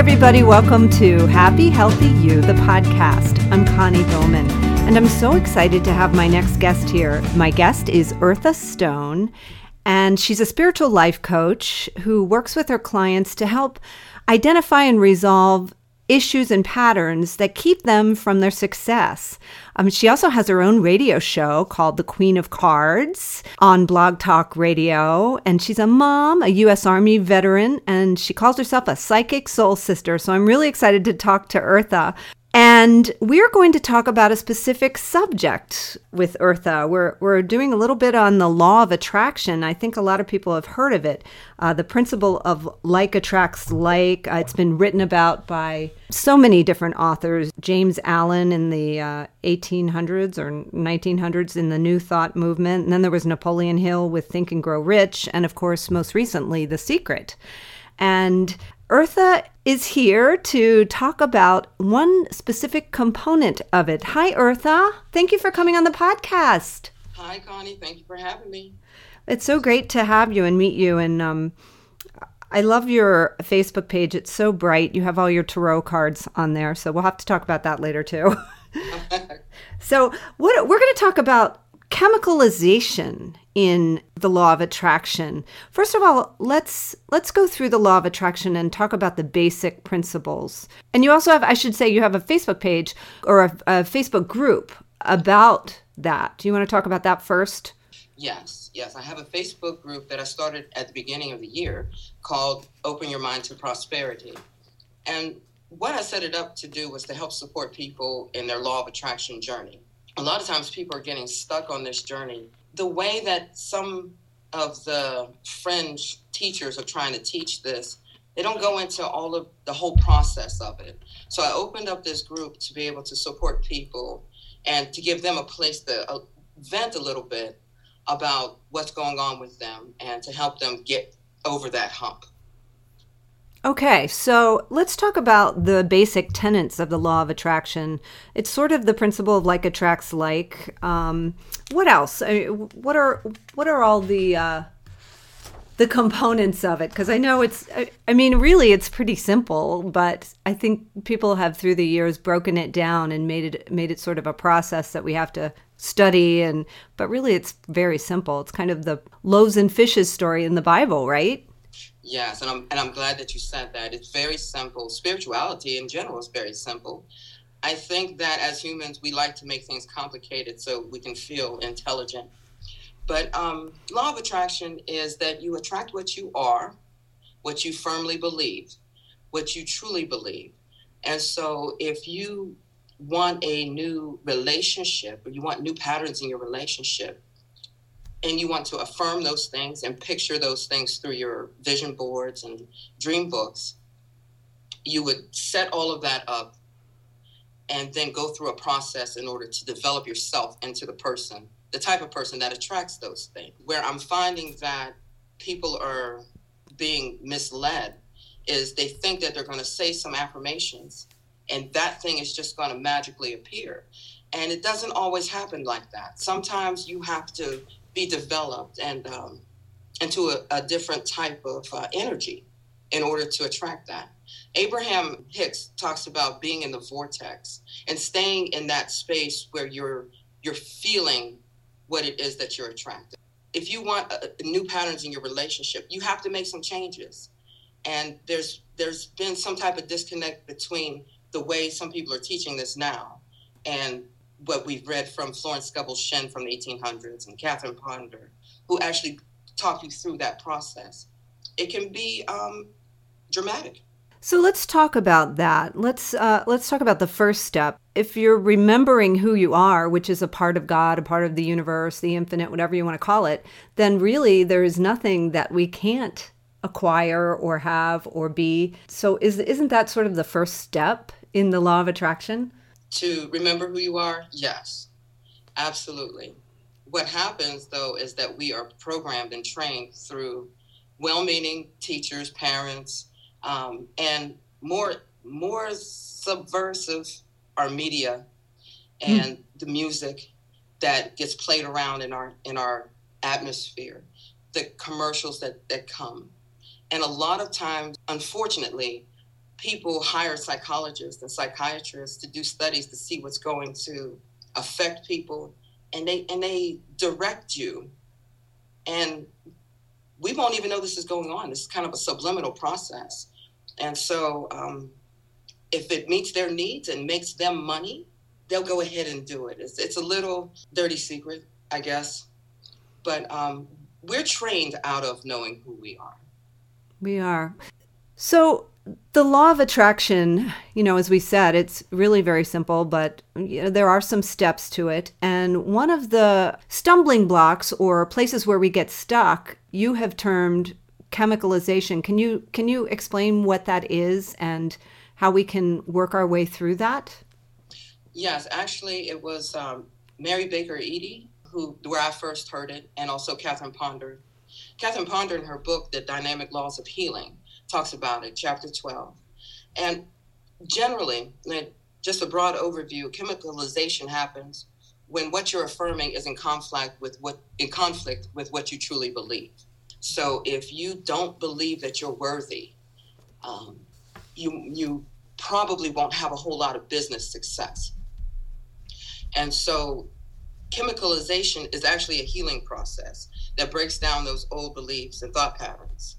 everybody. Welcome to Happy Healthy You, the podcast. I'm Connie Bowman, and I'm so excited to have my next guest here. My guest is Eartha Stone, and she's a spiritual life coach who works with her clients to help identify and resolve issues and patterns that keep them from their success. Um, she also has her own radio show called The Queen of Cards on Blog Talk Radio. And she's a mom, a U.S. Army veteran, and she calls herself a psychic soul sister. So I'm really excited to talk to Eartha and we're going to talk about a specific subject with Eartha. We're, we're doing a little bit on the law of attraction. I think a lot of people have heard of it. Uh, the principle of like attracts like. Uh, it's been written about by so many different authors. James Allen in the uh, 1800s or 1900s in the New Thought movement. And then there was Napoleon Hill with Think and Grow Rich. And of course, most recently, The Secret. And Eartha is here to talk about one specific component of it. Hi, Eartha. Thank you for coming on the podcast. Hi, Connie. Thank you for having me. It's so great to have you and meet you. And um, I love your Facebook page. It's so bright. You have all your tarot cards on there. So we'll have to talk about that later, too. so, what we're going to talk about chemicalization in the law of attraction. First of all, let's let's go through the law of attraction and talk about the basic principles. And you also have I should say you have a Facebook page or a, a Facebook group about that. Do you want to talk about that first? Yes, yes. I have a Facebook group that I started at the beginning of the year called Open Your Mind to Prosperity. And what I set it up to do was to help support people in their law of attraction journey a lot of times people are getting stuck on this journey. The way that some of the fringe teachers are trying to teach this, they don't go into all of the whole process of it. So I opened up this group to be able to support people and to give them a place to uh, vent a little bit about what's going on with them and to help them get over that hump. Okay, so let's talk about the basic tenets of the law of attraction. It's sort of the principle of like attracts like. Um, what else? I mean, what are what are all the uh, the components of it? Because I know it's. I, I mean, really, it's pretty simple, but I think people have through the years broken it down and made it made it sort of a process that we have to study. And but really, it's very simple. It's kind of the loaves and fishes story in the Bible, right? Yes, and I'm and I'm glad that you said that. It's very simple. Spirituality in general is very simple. I think that as humans, we like to make things complicated so we can feel intelligent. But um, law of attraction is that you attract what you are, what you firmly believe, what you truly believe. And so if you want a new relationship or you want new patterns in your relationship, and you want to affirm those things and picture those things through your vision boards and dream books, you would set all of that up and then go through a process in order to develop yourself into the person, the type of person that attracts those things. Where I'm finding that people are being misled is they think that they're going to say some affirmations and that thing is just going to magically appear. And it doesn't always happen like that. Sometimes you have to be developed and um, into a, a, different type of uh, energy in order to attract that. Abraham Hicks talks about being in the vortex and staying in that space where you're you're feeling what it is that you're attracting. If you want uh, new patterns in your relationship, you have to make some changes. And there's there's been some type of disconnect between the way some people are teaching this now and what we've read from Florence Scovel Shinn from the 1800s and Catherine Ponder, who actually talk you through that process. It can be um, dramatic. So let's talk about that. Let's uh, let's talk about the first step. If you're remembering who you are, which is a part of God, a part of the universe, the infinite, whatever you want to call it, then really there is nothing that we can't acquire or have or be. So is isn't that sort of the first step in the law of attraction? To remember who you are? Yes, absolutely. What happens though is that we are programmed and trained through well-meaning teachers, parents, um, and more more subversive our media hmm. and mm. the music that gets played around in our in our atmosphere, the commercials that that come, and a lot of times, unfortunately, people hire psychologists and psychiatrists to do studies to see what's going to affect people and they and they direct you. And we won't even know this is going on. It's kind of a subliminal process. And so um, if it meets their needs and makes them money they'll go ahead and do it. It's, it's a little dirty secret i guess. But um, we're trained out of knowing who we are. We are. So the law of attraction, you know, as we said, it's really very simple, but you know, there are some steps to it. And one of the stumbling blocks or places where we get stuck, you have termed chemicalization. Can you can you explain what that is and how we can work our way through that? Yes, actually, it was um, Mary Baker Eddy who where I first heard it, and also Catherine Ponder. Catherine Ponder, in her book, The Dynamic Laws of Healing talks about it, chapter 12. And generally, just a broad overview, chemicalization happens when what you're affirming is in conflict with what in conflict with what you truly believe. So if you don't believe that you're worthy, um, you you probably won't have a whole lot of business success. And so chemicalization is actually a healing process that breaks down those old beliefs and thought patterns.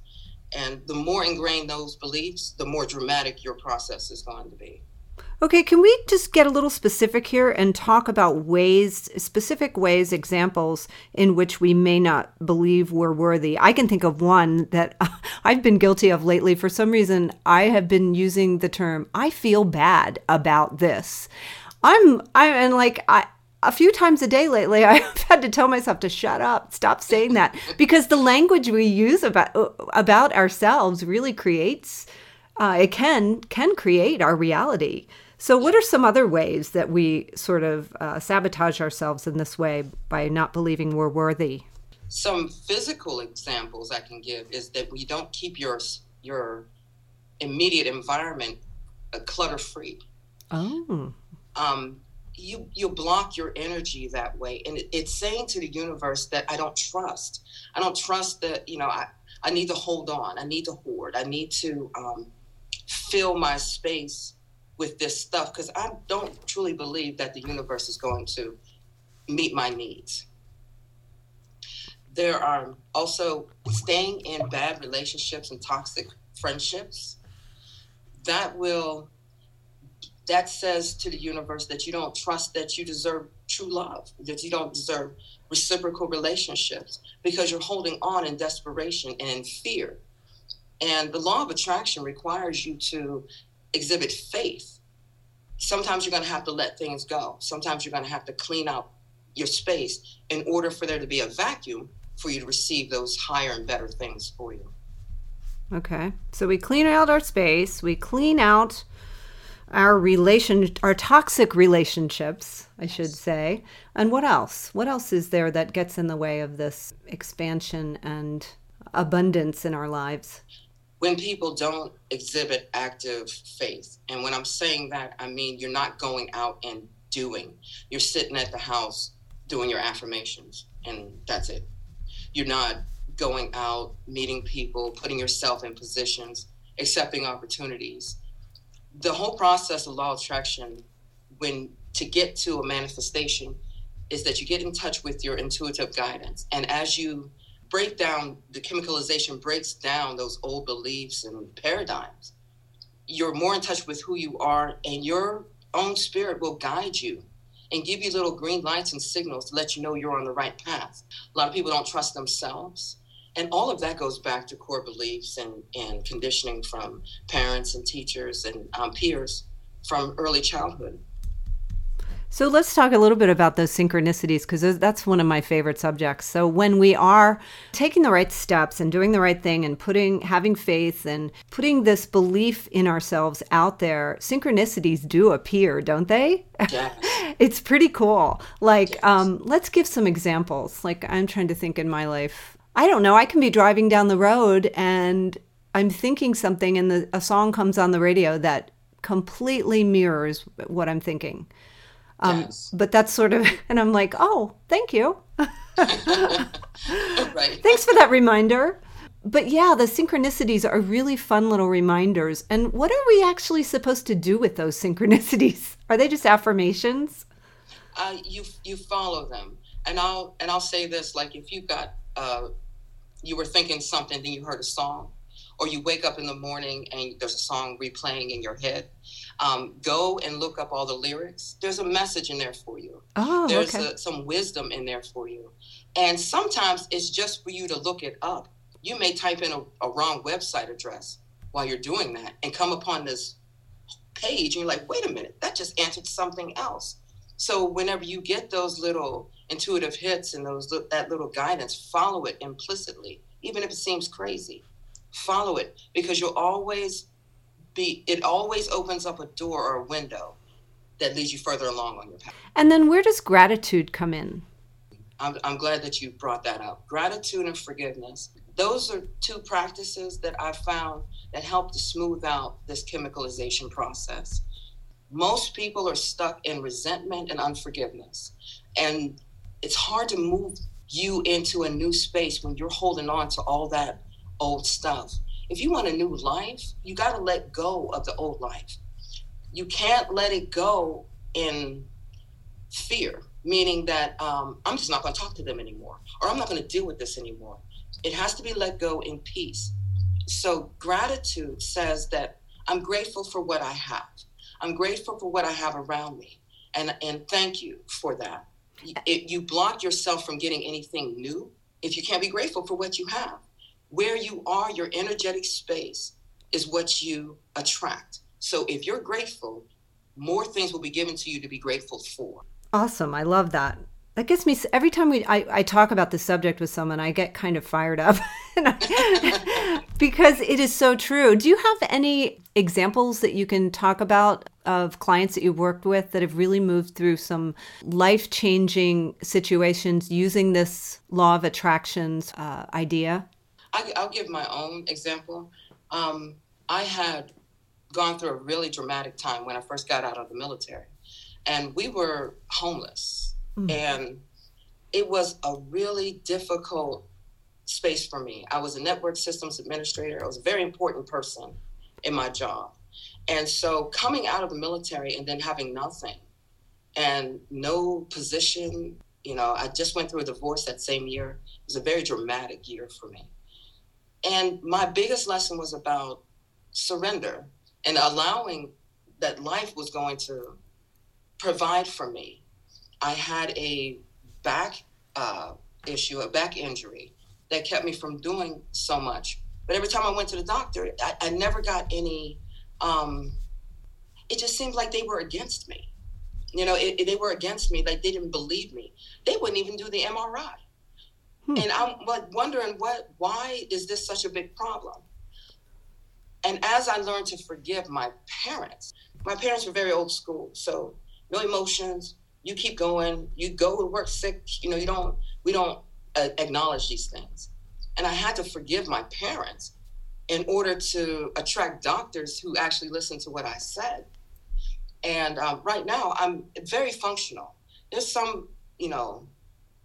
And the more ingrained those beliefs, the more dramatic your process is going to be. Okay, can we just get a little specific here and talk about ways, specific ways, examples in which we may not believe we're worthy? I can think of one that I've been guilty of lately. For some reason, I have been using the term, I feel bad about this. I'm, I, and like, I, a few times a day lately i've had to tell myself to shut up stop saying that because the language we use about about ourselves really creates uh, it can can create our reality. So what are some other ways that we sort of uh, sabotage ourselves in this way by not believing we're worthy? Some physical examples i can give is that we don't keep your your immediate environment uh, clutter free. Oh. Um, you you block your energy that way. And it, it's saying to the universe that i don't trust. I don't trust that you know i i need to hold on. I need to hoard. I need to um, fill my space with this stuff because i don't truly believe that the universe is going to meet my needs. There are also staying in bad relationships and toxic friendships that will that says to the universe that you don't trust that you deserve true love, that you don't deserve reciprocal relationships because you're holding on in desperation and in fear. And the law of attraction requires you to exhibit faith. Sometimes you're going to have to let things go. Sometimes you're going to have to clean out your space in order for there to be a vacuum for you to receive those higher and better things for you. Okay. So we clean out our space, we clean out our relation our toxic relationships i should say. And what else? What else is there that gets in the way of this expansion and abundance in our lives? When people don't exhibit active faith and when i'm saying that i mean you're not going out and doing. You're sitting at the house doing your affirmations and that's it. You're not going out meeting people putting yourself in positions accepting opportunities the whole process of law attraction, when to get to a manifestation, is that you get in touch with your intuitive guidance. And as you break down, the chemicalization breaks down those old beliefs and paradigms. You're more in touch with who you are, and your own spirit will guide you and give you little green lights and signals to let you know you're on the right path. A lot of people don't trust themselves and all of that goes back to core beliefs and, and conditioning from parents and teachers and um, peers from early childhood. So let's talk a little bit about those synchronicities because that's one of my favorite subjects. So when we are taking the right steps and doing the right thing and putting having faith and putting this belief in ourselves out there, synchronicities do appear, don't they? Yes. it's pretty cool. Like yes. um, let's give some examples. Like I'm trying to think in my life I don't know. I can be driving down the road and I'm thinking something, and the, a song comes on the radio that completely mirrors what I'm thinking. Um, yes. But that's sort of, and I'm like, oh, thank you. right. Thanks for that reminder. but yeah, the synchronicities are really fun little reminders. And what are we actually supposed to do with those synchronicities? Are they just affirmations? Uh, you you follow them, and I'll and I'll say this: like if you've got uh, you were thinking something, then you heard a song, or you wake up in the morning and there's a song replaying in your head. Um, go and look up all the lyrics. There's a message in there for you. Oh, there's okay. a, some wisdom in there for you, and sometimes it's just for you to look it up you may type in a, a wrong website address while you're doing that and come upon this page and you're like, wait a minute, that just answered something else. So whenever you get those little intuitive hits and those that little guidance, follow it implicitly, even if it seems crazy. Follow it because you'll always be. It always opens up a door or a window that leads you further along on your path. And then where does gratitude come in? I'm, I'm glad that you brought that up. Gratitude and forgiveness those are two practices that I found that help to smooth out this chemicalization process. Most people are stuck in resentment and unforgiveness. And it's hard to move you into a new space when you're holding on to all that old stuff. If you want a new life, you got to let go of the old life. You can't let it go in fear, meaning that um, I'm just not going to talk to them anymore, or I'm not going to deal with this anymore. It has to be let go in peace. So gratitude says that I'm grateful for what I have. I'm grateful for what I have around me. And, and thank you for that. It, you block yourself from getting anything new if you can't be grateful for what you have. Where you are, your energetic space is what you attract. So if you're grateful, more things will be given to you to be grateful for. Awesome. I love that that gets me every time we I, I talk about the subject with someone i get kind of fired up because it is so true do you have any examples that you can talk about of clients that you've worked with that have really moved through some life-changing situations using this law of attractions uh, idea I, will give my own example um, i had gone through a really dramatic time when i first got out of the military and we were homeless Mm. And it was a really difficult space for me. I was a network systems administrator. I was a very important person in my job. And so coming out of the military and then having nothing and no position, you know, I just went through a divorce that same year. It was a very dramatic year for me. And my biggest lesson was about surrender and allowing that life was going to provide for me I had a back uh, issue, a back injury that kept me from doing so much. But every time I went to the doctor, I, I never got any. Um, it just seemed like they were against me. You know, it, it, they were against me. Like they didn't believe me. They wouldn't even do the MRI. Hmm. And I'm like wondering what, why is this such a big problem? And as I learned to forgive my parents, my parents were very old school, so no emotions, you keep going you go to work sick you know you don't we don't uh, acknowledge these things and i had to forgive my parents in order to attract doctors who actually listen to what i said. And um, right now i'm very functional. There's some you know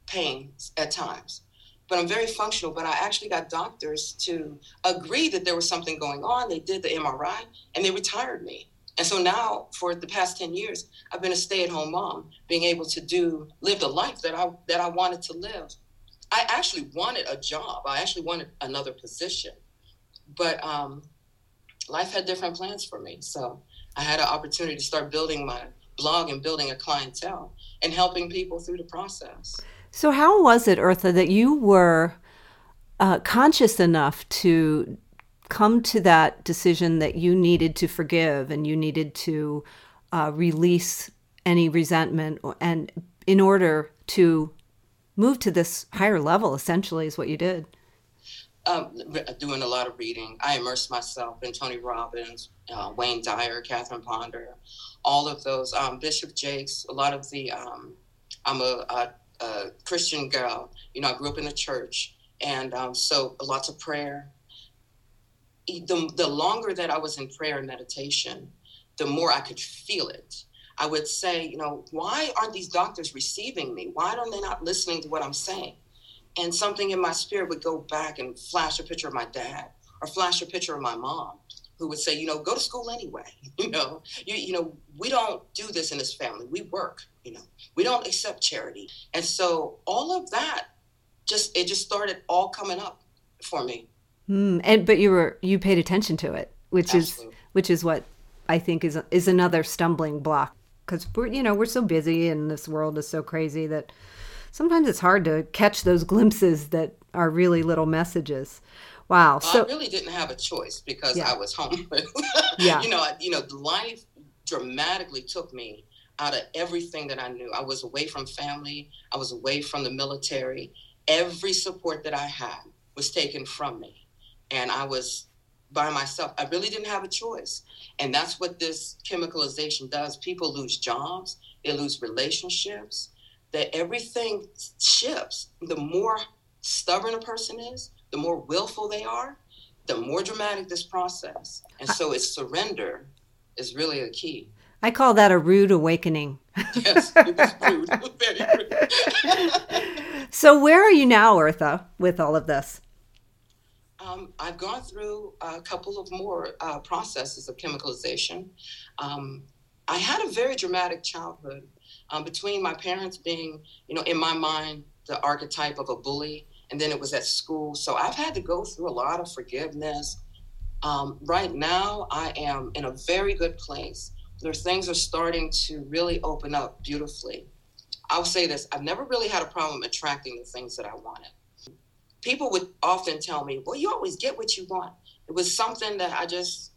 pain at times but i'm very functional. But i actually got doctors to agree that there was something going on. They did the mri and they retired me. And so now, for the past 10 years, I've been a stay-at-home mom, being able to do live the life that I that I wanted to live. I actually wanted a job. I actually wanted another position, but um, life had different plans for me. So I had an opportunity to start building my blog and building a clientele and helping people through the process. So how was it, Eartha, that you were uh, conscious enough to come to that decision that you needed to forgive and you needed to uh, release any resentment and in order to move to this higher level essentially is what you did um, doing a lot of reading i immersed myself in tony robbins uh, wayne dyer catherine ponder all of those um, bishop jakes a lot of the um, i'm a, a, a, christian girl you know i grew up in the church and um, so lots of prayer the, the longer that I was in prayer and meditation, the more I could feel it. I would say, you know, why aren't these doctors receiving me? Why are they not listening to what I'm saying? And something in my spirit would go back and flash a picture of my dad or flash a picture of my mom who would say, you know, go to school anyway. You know, you, you know, we don't do this in this family. We work, you know, we don't accept charity. And so all of that just, it just started all coming up for me. Mm, and, but you were, you paid attention to it, which Absolutely. is, which is what I think is, is another stumbling block. Cause we're, you know, we're so busy and this world is so crazy that sometimes it's hard to catch those glimpses that are really little messages. Wow. So I really didn't have a choice because yeah. I was home. yeah. You know, you know, life dramatically took me out of everything that I knew. I was away from family. I was away from the military. Every support that I had was taken from me, and I was by myself. I really didn't have a choice. And that's what this chemicalization does. People lose jobs, they lose relationships, that everything shifts. The more stubborn a person is, the more willful they are, the more dramatic this process. And so it's surrender is really the key. I call that a rude awakening. yes, it was rude. Very rude. so where are you now, Eartha, with all of this? Um, I've gone through a couple of more uh, processes of chemicalization. Um, I had a very dramatic childhood um, between my parents being, you know, in my mind, the archetype of a bully and then it was at school. So I've had to go through a lot of forgiveness. Um, right now, I am in a very good place. There things are starting to really open up beautifully. I'll say this: I've never really had a problem attracting the things that I wanted. People would often tell me, "Well, you always get what you want." It was something that I just,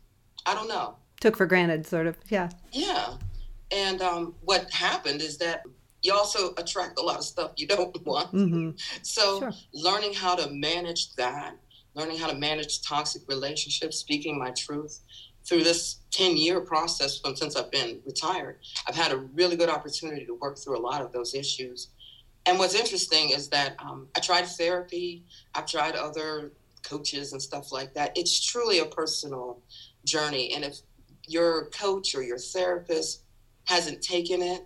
I don't know, took for granted, sort of. Yeah. Yeah. And um, what happened is that you also attract a lot of stuff you don't want. Mm-hmm. So, sure. learning how to manage that, learning how to manage toxic relationships, speaking my truth through this 10 year process from since I've been retired, I've had a really good opportunity to work through a lot of those issues. And what's interesting is that um, I tried therapy, I've tried other coaches and stuff like that. It's truly a personal journey. And if your coach or your therapist hasn't taken it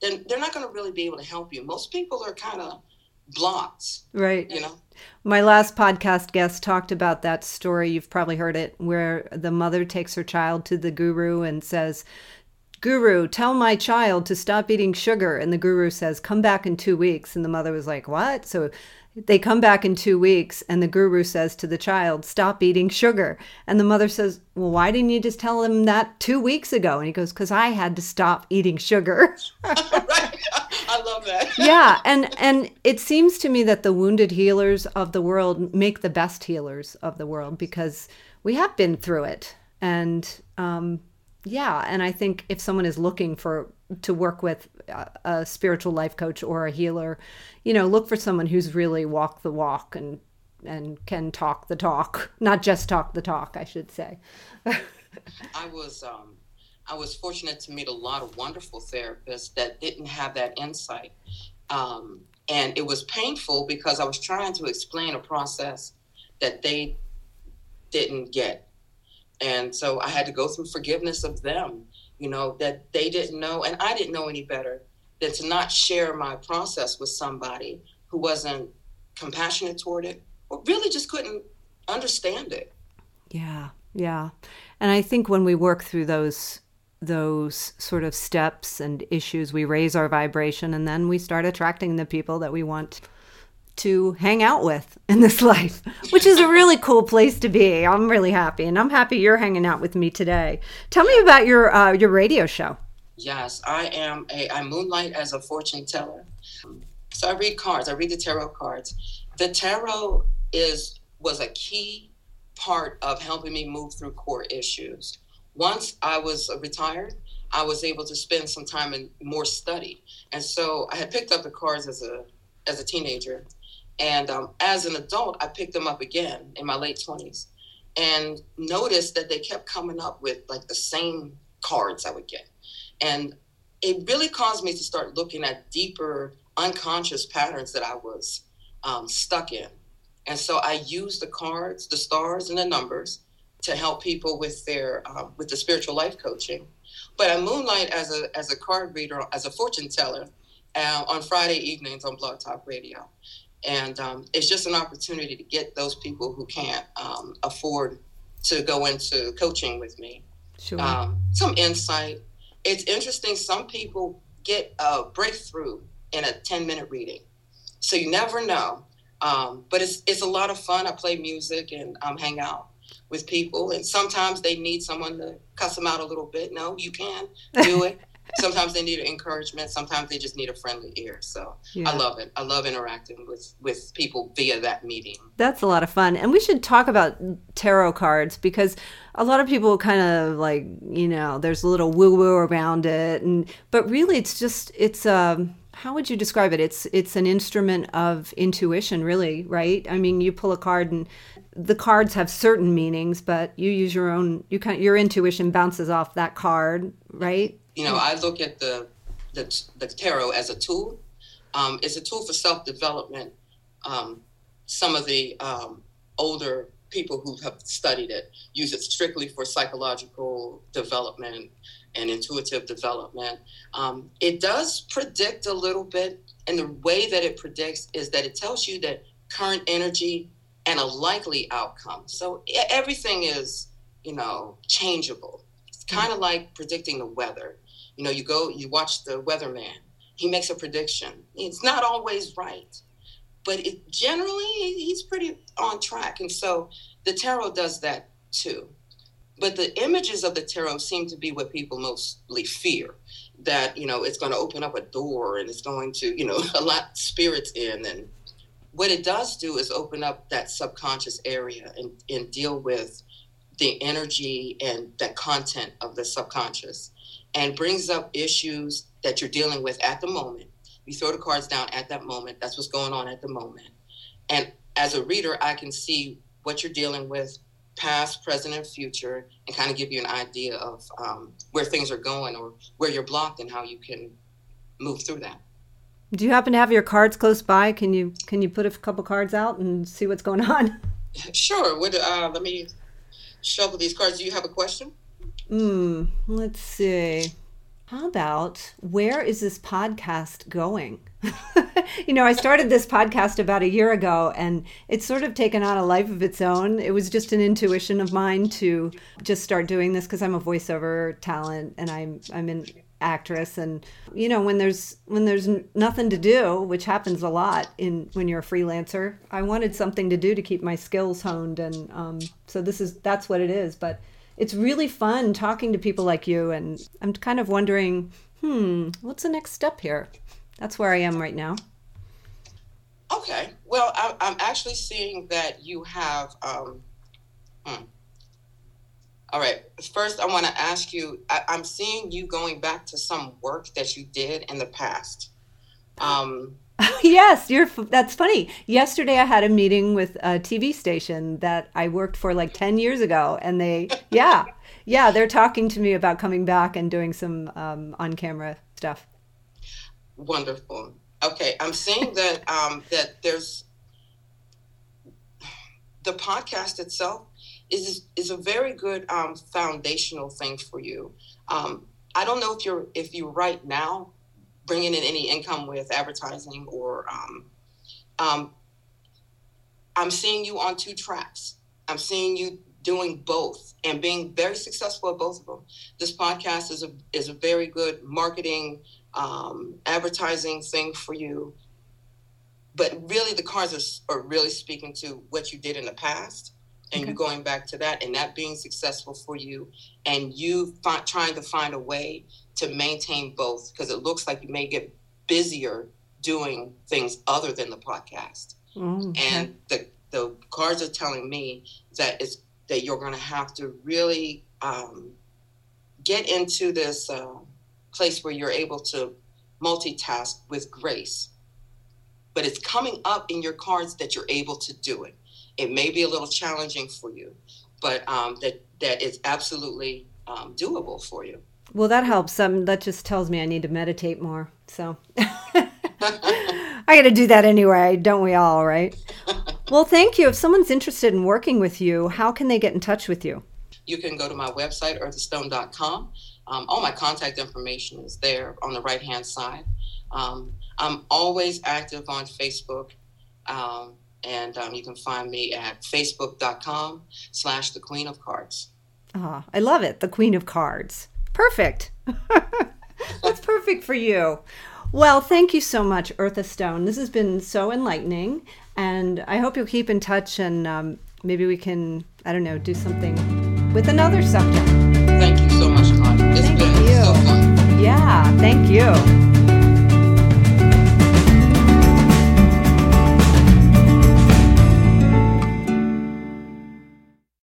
then they're not going to really be able to help you. Most people are kind of blocked. Right. You know? My last podcast guest talked about that story. You've probably heard it, where the mother takes her child to the guru and says, Guru, tell my child to stop eating sugar. And the guru says, Come back in two weeks. And the mother was like, What? So they come back in two weeks, and the guru says to the child, Stop eating sugar. And the mother says, Well, why didn't you just tell him that two weeks ago? And he goes, Because I had to stop eating sugar. right. I love that. yeah. And, and it seems to me that the wounded healers of the world make the best healers of the world because we have been through it. And, um, yeah and i think if someone is looking for to work with a spiritual life coach or a healer you know look for someone who's really walked the walk and and can talk the talk not just talk the talk i should say. I was um i was fortunate to meet a lot of wonderful therapists that didn't have that insight. Um and it was painful because i was trying to explain a process that they didn't get and so I had to go through forgiveness of them, you know, that they didn't know and I didn't know any better than to not share my process with somebody who wasn't compassionate toward it or really just couldn't understand it. Yeah, yeah. And I think when we work through those those sort of steps and issues, we raise our vibration and then we start attracting the people that we want to hang out with in this life, which is a really cool place to be. I'm really happy, and I'm happy you're hanging out with me today. Tell me about your uh, your radio show. Yes, I am a I moonlight as a fortune teller. So I read cards. I read the tarot cards. The tarot is was a key part of helping me move through core issues. Once I was retired, I was able to spend some time in more study, and so I had picked up the cards as a as a teenager and um, as an adult, I picked them up again in my late 20s and noticed that they kept coming up with like the same cards I would get. And it really caused me to start looking at deeper unconscious patterns that I was um, stuck in. And so I used the cards, the stars, and the numbers to help people with their um, with the spiritual life coaching. But I moonlight as a as a card reader, as a fortune teller, uh, on Friday evenings on Blog Talk Radio. And um, it's just an opportunity to get those people who can't um, afford to go into coaching with me. Sure. Um, some insight. It's interesting. Some people get a breakthrough in a 10 minute reading. So you never know. Um, but it's, it's a lot of fun. I play music and um, hang out with people. And sometimes they need someone to cuss them out a little bit. No, you can do it. sometimes they need encouragement. Sometimes they just need a friendly ear. So yeah. I love it. I love interacting with with people via that medium. That's a lot of fun. And we should talk about tarot cards because a lot of people kind of like you know there's a little woo woo around it, and but really it's just it's um how would you describe it? It's it's an instrument of intuition, really, right? I mean, you pull a card and the cards have certain meanings, but you use your own. You kind your intuition bounces off that card, right? You know, I look at the the, the tarot as a tool. Um, it's a tool for self development. Um, some of the um, older people who have studied it use it strictly for psychological development and intuitive development. Um, it does predict a little bit, and the way that it predicts is that it tells you that current energy and a likely outcome. So everything is, you know, changeable. It's mm-hmm. kind of like predicting the weather. You know, you go, you watch the weatherman. He makes a prediction. It's not always right, but it generally he's pretty on track. And so the tarot does that too. But the images of the tarot seem to be what people mostly fear. That you know it's going to open up a door and it's going to you know a lot spirits in and what it does do is open up that subconscious area and, and deal with the energy and the content of the subconscious and brings up issues that you're dealing with at the moment. You throw the cards down at that moment. That's what's going on at the moment. And as a reader, I can see what you're dealing with, past, present, and future, and kind of give you an idea of um, where things are going or where you're blocked and how you can move through that. Do you happen to have your cards close by? Can you can you put a couple cards out and see what's going on? Sure. What, uh, let me shuffle these cards. Do you have a question? Hmm. Let's see. How about where is this podcast going? you know, I started this podcast about a year ago and it's sort of taken on a life of its own. It was just an intuition of mine to just start doing this because I'm a voiceover talent and I'm I'm in actress and you know when there's when there's nothing to do which happens a lot in when you're a freelancer i wanted something to do to keep my skills honed and um, so this is that's what it is but it's really fun talking to people like you and i'm kind of wondering hmm what's the next step here that's where i am right now okay well I, am actually seeing that you have um, hmm all right. First, I want to ask you I, am seeing you going back to some work that you did in the past. Um, yes, you're. That's funny. Yesterday, I had a meeting with a TV station that I worked for like ten years ago, and they, yeah, yeah, they're talking to me about coming back and doing some um, on-camera stuff. Wonderful. Okay, I'm seeing that um, that there's the podcast itself is is a very good um, foundational thing for you. Um, I don't know if you're if you right now bringing in any income with advertising or um, um, I'm seeing you on two tracks. I'm seeing you doing both and being very successful at both of them. This podcast is a is a very good marketing um, advertising thing for you. But really, the cards are, are really speaking to what you did in the past and okay. you going back to that and that being successful for you and you fi- trying to find a way to maintain both because it looks like you may get busier doing things other than the podcast mm, okay. and the the cards are telling me that it's that you're going to have to really um, get into this uh, place where you're able to multitask with grace but it's coming up in your cards that you're able to do it it may be a little challenging for you, but um, that that is absolutely um, doable for you. Well, that helps. Um, that just tells me I need to meditate more. So I got to do that anyway, don't we all? Right? well, thank you. If someone's interested in working with you, how can they get in touch with you? You can go to my website, earthastone.com. Um, all my contact information is there on the right hand side. Um, I'm always active on Facebook Um, and um, you can find me at facebook.com slash the queen of cards. Oh, I love it. The queen of cards. Perfect. That's perfect for you. Well, thank you so much, Eartha Stone. This has been so enlightening, and I hope you'll keep in touch and um, maybe we can, I don't know, do something with another subject. Thank you so much, Connie. It's thank been you. so fun. Yeah, thank you.